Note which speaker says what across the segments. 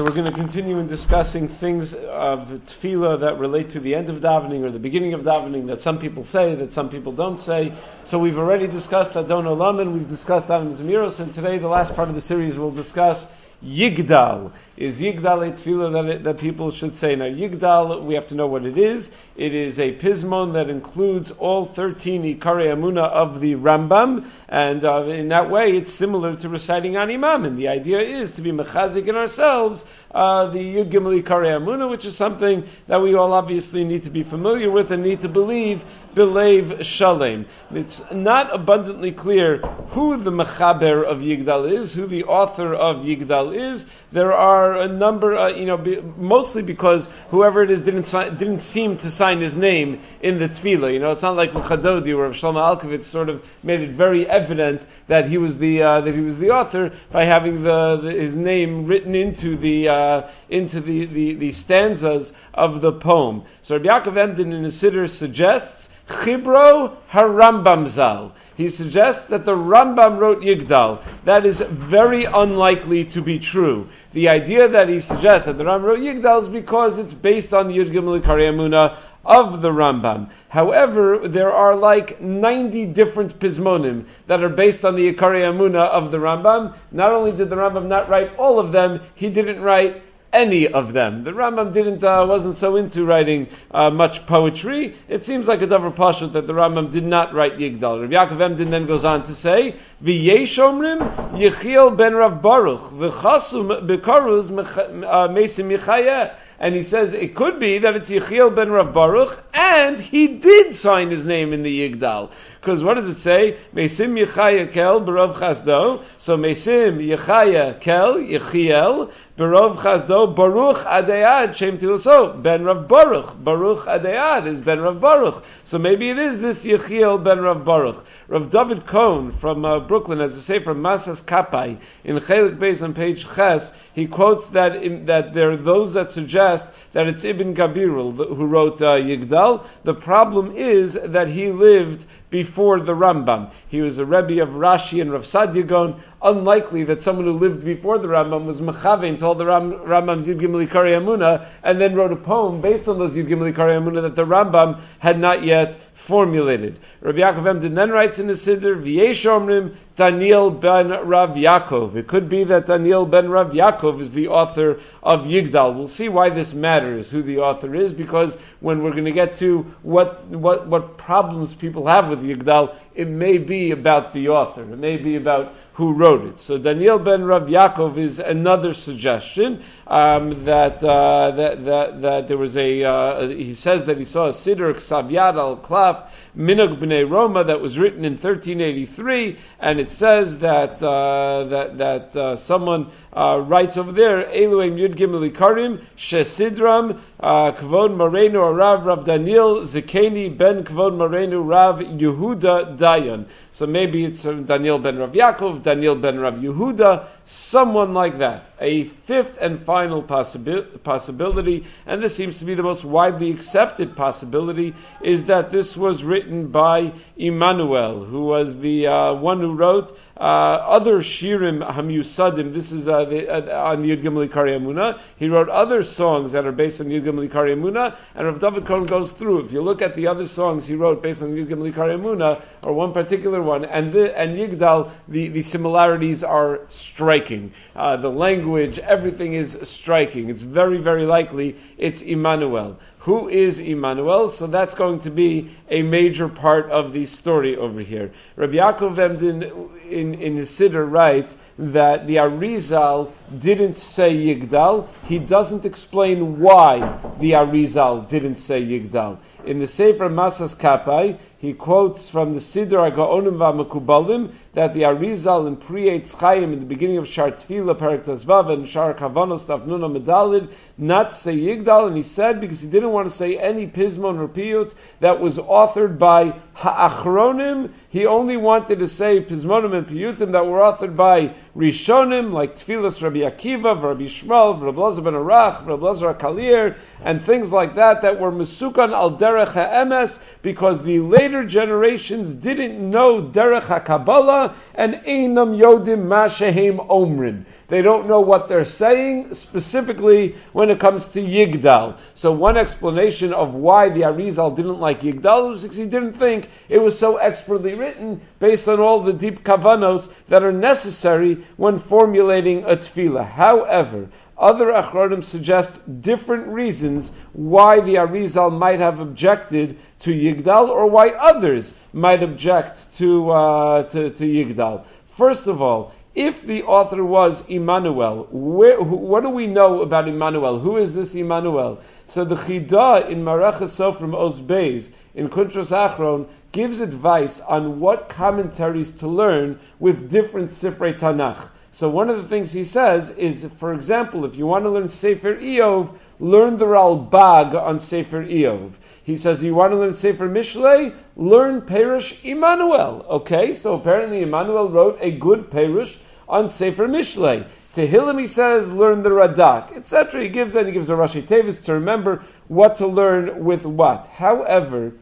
Speaker 1: So we're going to continue in discussing things of tefillah that relate to the end of davening or the beginning of davening that some people say, that some people don't say. So we've already discussed Adon Olam and we've discussed Anim Zemiros, and today the last part of the series we'll discuss Yigdal. Is Yigdal a tefillah that, that people should say? Now, Yigdal, we have to know what it is. It is a pismon that includes all 13 Ikare Amuna of the Rambam, and uh, in that way it's similar to reciting Ani Mamin. And the idea is to be mechazik in ourselves uh, the Yud Gimel Ikare Amuna, which is something that we all obviously need to be familiar with and need to believe Belev Shalem. It's not abundantly clear who the Mechaber of Yigdal is, who the author of Yigdal is. There are a number, uh, you know, be, mostly because whoever it is didn't si- didn't seem to sign his name in the Tefillah. You know, it's not like L'chadodi where Shlomo Alkabetz sort of made it very evident that he was the uh, that he was the author by having the, the his name written into the uh, Uh, into the, the, the stanzas of the poem. So Rabbi Yaakov Emden in his Siddur suggests Chibro Harambam Zal. He suggests that the Rambam wrote Yigdal. That is very unlikely to be true. The idea that he suggests that the Rambam wrote Yigdal is because it's based on Yud Gimel Amuna of the Rambam. However, there are like 90 different pismonim that are based on the Ikari Amuna of the Rambam. Not only did the Rambam not write all of them, he didn't write any of them. The Rambam didn't uh, wasn't so into writing uh, much poetry. It seems like a davar pashut that the Rambam did not write Yigdal. Rabbi Yaakov Emden then goes on to say, "V'yesh omrim Yechiel ben Rav Baruch v'chasum bekaruz uh, mesim yichayeh." And he says it could be that it's Yechiel ben Rav Baruch, and he did sign his name in the Yigdal. Because what does it say? Mesim Yechaya Kel Barav Chazdo. So Mesim Yechaya Kel Yechiel Barov Chazdo Baruch Adayad Shem Tilaso Ben Rav Baruch Baruch Adayad is Ben Rav Baruch. So maybe it is this Yechiel Ben Rav Baruch. Rav David Cohen from uh, Brooklyn, as I say from Masas Kapai in Chelik Beis on page Ches, he quotes that in, that there are those that suggest that it's Ibn Gabirol who wrote uh, Yigdal. The problem is that he lived before the Rambam. He was a Rebbe of Rashi and Rav Saadia Gaon. Unlikely that someone who lived before the Rambam was Mechavein, told the Ram, Rambam's Yud Gimel Ikari Amuna, and then wrote a poem based on those Yud Gimel Ikari Amuna that the Rambam had not yet formulated. Rabbi Yaakov Emden then writes in the Siddur, V'yesh omrim Daniel ben Rav Yaakov. It could be that Daniel ben Rav Yaakov is the author of Yigdal. We'll see why this matters, who the author is, because when we're going to get to what, what, what problems people have with Yigdal, it may be about the author. It may be about who wrote it. So Daniel ben Rav Yaakov is another suggestion um, that, uh, that, that that there was a. Uh, he says that he saw a siddur Ksavyad al Klaf Minug Bnei Roma that was written in 1383, and it says that uh, that that uh, someone uh, writes over there Elohim Yud Gimel Ikarim Shesidram uh, Kvod Morenu Rav Rav Daniel Zekeni Ben Kvod Morenu Rav Yehuda Dayan. So maybe it's Daniel ben Rav Yaakov, Daniel ben Rav Yehuda, someone like that. A fifth and final possibi- possibility, and this seems to be the most widely accepted possibility, is that this was written by Emmanuel, who was the uh, one who wrote uh, other Shirim Hamusadim. This is uh, the, uh, on Yud Gimel Amuna. He wrote other songs that are based on Yud Gimel Amuna, and Rav David Cohen goes through. If you look at the other songs he wrote based on Yud Gimel Amuna, or one particular one, and the, and Yigdal, the, the similarities are striking. Uh, the language, everything is striking. It's very, very likely it's Emmanuel. Who is Emmanuel? So that's going to be a major part of the story over here. Rabbi Yaakov Emden in, in his Siddur writes that the Arizal didn't say Yigdal. He doesn't explain why the Arizal didn't say Yigdal. In the Sefer Masas Kapai, he quotes from the Siddur Agaonim VaMekubalim that the Arizal in Pri Chaim in the beginning of Shar Tefillah Perak Tazvav and Shar Kavanos Tafnuna Medalid not say Yigdal, and he said because he didn't want to say any Pismon or Piyut that was authored by Ha'achronim, he only wanted to say Pismonim and Piyutim that were authored by Rishonim, like Tfilas Rabbi Akiva, Rabbi Shmuel, Rabbi Lazar ben Arach, Rabbi Lazar Kalir, and things like that that were Mesukan al Derech HaEmes, because the later generations didn't know Derech HaKabbalah, and Einam Yodim Mashehem Omrin. They don't know what they're saying, specifically when it comes to Yigdal. So one explanation of why the Arizal didn't like Yigdal was because he didn't think it was so expertly written based on all the deep kavanos that are necessary when formulating a tefillah. However, other achronim suggest different reasons why the Arizal might have objected to Yigdal or why others might object to, uh, to, to Yigdal. First of all, if the author was Emmanuel, where, what do we know about Emmanuel? Who is this Emmanuel? So the Chida in Marach Sofrim Os Beis in Kuntros Achron gives advice on what commentaries to learn with different Sifrei Tanakh. So one of the things he says is, for example, if you want to learn Sefer Eov, learn the Ralbag on Sefer Eov. He says, you want to learn Sefer Mishlei? Learn Perush Immanuel. Okay, so apparently Immanuel wrote a good Perush on Sefer Mishlei. Tehillim, he says, learn the Radak, etc. He gives and he gives a Rashi Tevis to remember what to learn with what. However,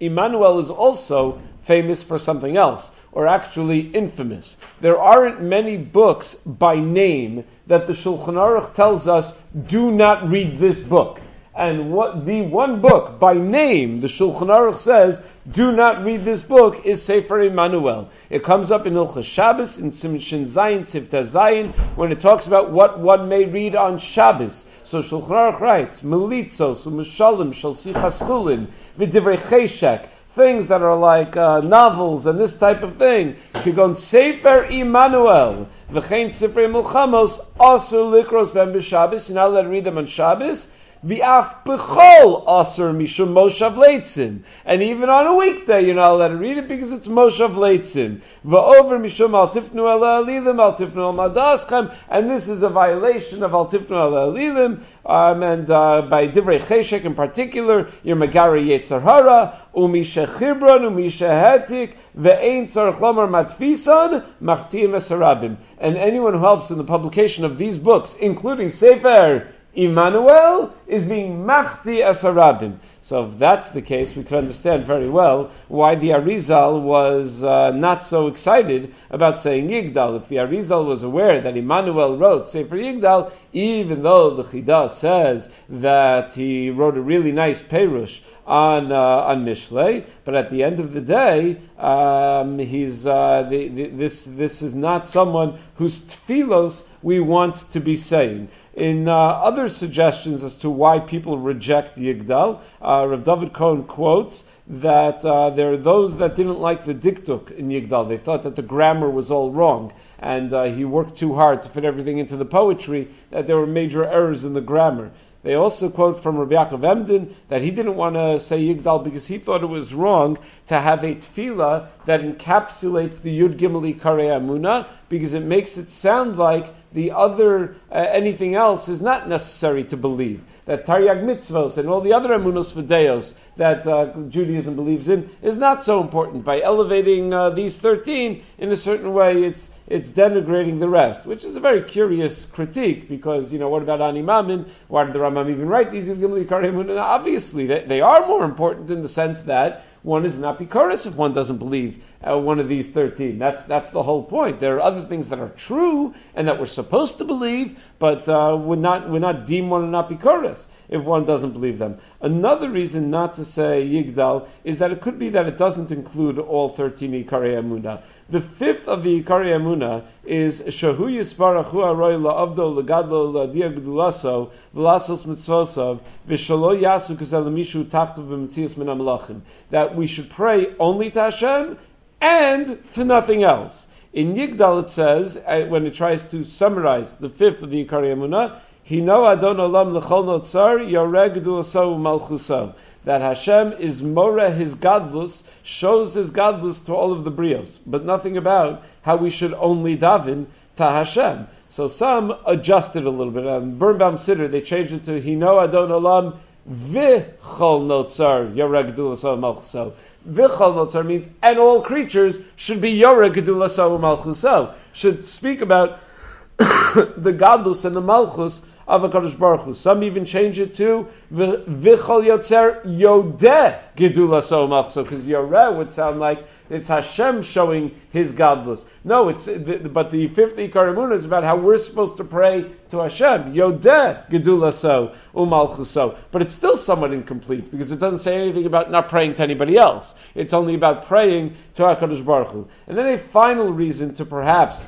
Speaker 1: Immanuel is also famous for something else or actually infamous. There aren't many books by name that the Shulchan Aruch tells us do not read this book. And what the one book by name the Shulchan Aruch says do not read this book is Sefer Emmanuel. It comes up in Ilchas Shabbos in Simshin Zayin Sifta Zayin when it talks about what one may read on Shabbos. So Shulchan Aruch writes Melitzos, Mishalim, Shal Sichas Chulin, V'divrei Cheshek, things that are like uh, novels and this type of thing. Kigon Sefer Emmanuel, v'chein Sefer Mulchamos, also likros ben b'Shabbos. You're not allowed to read them on Shabbos. V'af b'chol aser mishum moshav leitzin. And even on a weekday, you're not allowed to read it because it's moshav leitzin. V'over mishum al tifnu ala alilim, al tifnu al madaschem. And this is a violation of al tifnu ala alilim. Um, and uh, by divrei cheshek in particular, you're megari yetzer hara, umisha chibron, umisha hetik, ve'ein tzarech lomar matfisan, machtiyim esarabim. And anyone who helps in the publication of these books, including Sefer Emmanuel is being machti as harabim. So if that's the case, we could understand very well why the Arizal was uh, not so excited about saying Yigdal. If the Arizal was aware that Emmanuel wrote Sefer Yigdal, even though the Chidah says that he wrote a really nice Perush on uh, on Mishlei, but at the end of the day, um, he's uh, the, the, this this is not someone whose tfilos we want to be saying. In uh, other suggestions as to why people reject Yigdal, uh, Rav David Cohen quotes that uh, there are those that didn't like the dikduk in Yigdal. They thought that the grammar was all wrong, and uh, he worked too hard to fit everything into the poetry, that there were major errors in the grammar. They also quote from Rabbi Yaakov Emden that he didn't want to say Yigdal because he thought it was wrong to have a tefillah that encapsulates the Yud Gimel Karei Amuna because it makes it sound like the other uh, anything else is not necessary to believe. That Taryag mitzvos and all the other emunos fideos that uh, Judaism believes in is not so important. By elevating uh, these thirteen in a certain way, it's it's denigrating the rest, which is a very curious critique because, you know, what about Ani Mamin? Why did the Rambam even write these Obviously, they, they are more important in the sense that one is not Bikaris if one doesn't believe uh, one of these 13. That's, that's the whole point. There are other things that are true and that we're supposed to believe, but uh, would, not, would not deem one not Bikaris if one doesn't believe them. Another reason not to say Yigdal is that it could be that it doesn't include all 13 Ikari Amunah. The fifth of the Ikari Amuna is Shahu Yisparachu Aroy La'avdo Lagadlo La'dia Gdulaso V'lasos Mitzvosav V'shalo Yasu Kazelamishu Taktav B'Metzias Min Amalachim. That we should pray only to Hashem and to nothing else. In Yigdal it says, uh, when it tries to summarize the fifth of the Ikari Amuna, Hino Adon Olam L'chol Notzar Yoreg Gdulaso Malchuso that Hashem is Mora his gadlus, shows his gadlus to all of the brios, but nothing about how we should only daven to Hashem. So some adjusted a little bit. On Birnbaum Siddur, they changed it to Hino Adon Olam Vichol Notzar Yoreg Gdulaso Malchuso. Vichol Notzar means, and all creatures should be Yoreg Gdulaso Malchuso. Should speak about the gadlus and the malchus of HaKadosh Baruch Hu. Some even change it to V'chol Yotzer Yodeh Gedula So because Yoreh would sound like it's Hashem showing His gadlus. No, it's but the fifth Ikar Emunah is about how we're supposed to pray to Hashem. Yodeh Gedula so Umalchuso. But it's still somewhat incomplete because it doesn't say anything about not praying to anybody else. It's only about praying to Hakadosh Baruch Hu. And then a final reason to perhaps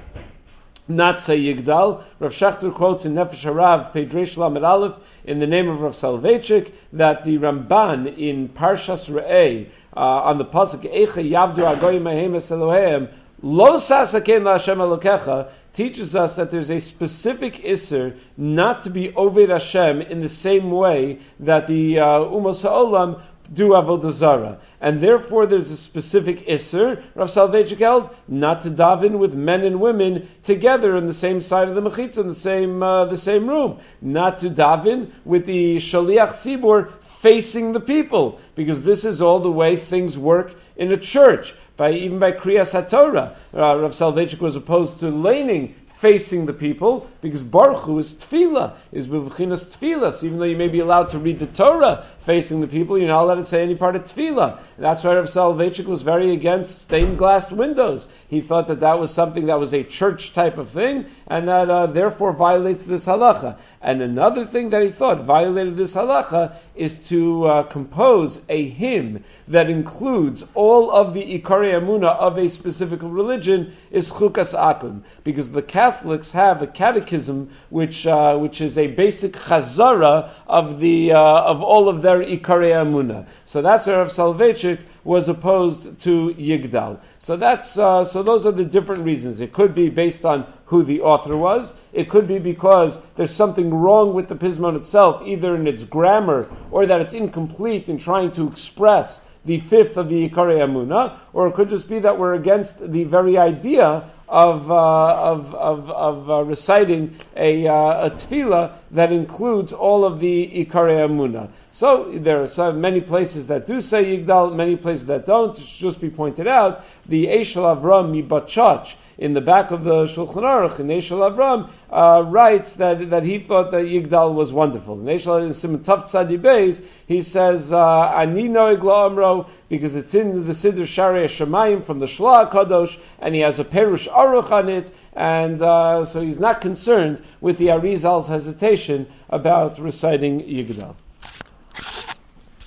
Speaker 1: not say Yigdal. Rav Schachter quotes in Nefesh Harav, page Lamed Aleph, in the name of Rav Soloveitchik, that the Ramban in Parshas Re'eh, uh, on the pasuk Eicha Yavdu Agoyim Mehemes Eloheim, Lo Sasaken LaHashem Elokecha, teaches us that there's a specific isser not to be over Hashem in the same way that the uh, Umos Ha'olam do avodah zara, and therefore there's a specific isser. Rav Soloveitchik held not to daven with men and women together in the same side of the mechitza, in the same uh, the same room. Not to daven with the shaliach tzibur facing the people, because this is all the way things work in a church. By even by kriyas haTorah, uh, Rav Soloveitchik was opposed to laning facing the people, because Baruch Hu is tefillah, is b'vchinas tefillah. So even though you may be allowed to read the Torah facing the people, you're not allowed to say any part of tefillah. And that's why Rav Soloveitchik was very against stained glass windows. He thought that that was something that was a church type of thing, and that uh, therefore violates this halacha. And another thing that he thought violated this halacha is to uh, compose a hymn that includes all of the ikari amuna of a specific religion is chukas akum, because the Catholics have a catechism which uh, which is a basic chazara of the uh, of all of their ikari amuna. So that's where Rav Soloveitchik was opposed to Yigdal. So that's uh, so those are the different reasons. It could be based on who the author was. It could be because there's something wrong with the Pismon itself, either in its grammar or that it's incomplete in trying to express the fifth of the Ikari Amuna, or it could just be that we're against the very idea of, uh, of, of, of uh, reciting a, uh, a tefillah that includes all of the Ikari Amuna. So there are so many places that do say Yigdal, many places that don't. It should just be pointed out. The Eshel Avram Mibachach in the back of the Shulchan Aruch, Neshel Avram uh, writes that, that he thought that Yigdal was wonderful. Neshel in Simon Tav Tzadi Beis, he says, uh, Ani noig amro, because it's in the Siddur Shari Shemayim from the Shla Kadosh, and he has a Perush Aruch on it, and uh, so he's not concerned with the Arizal's hesitation about reciting Yigdal.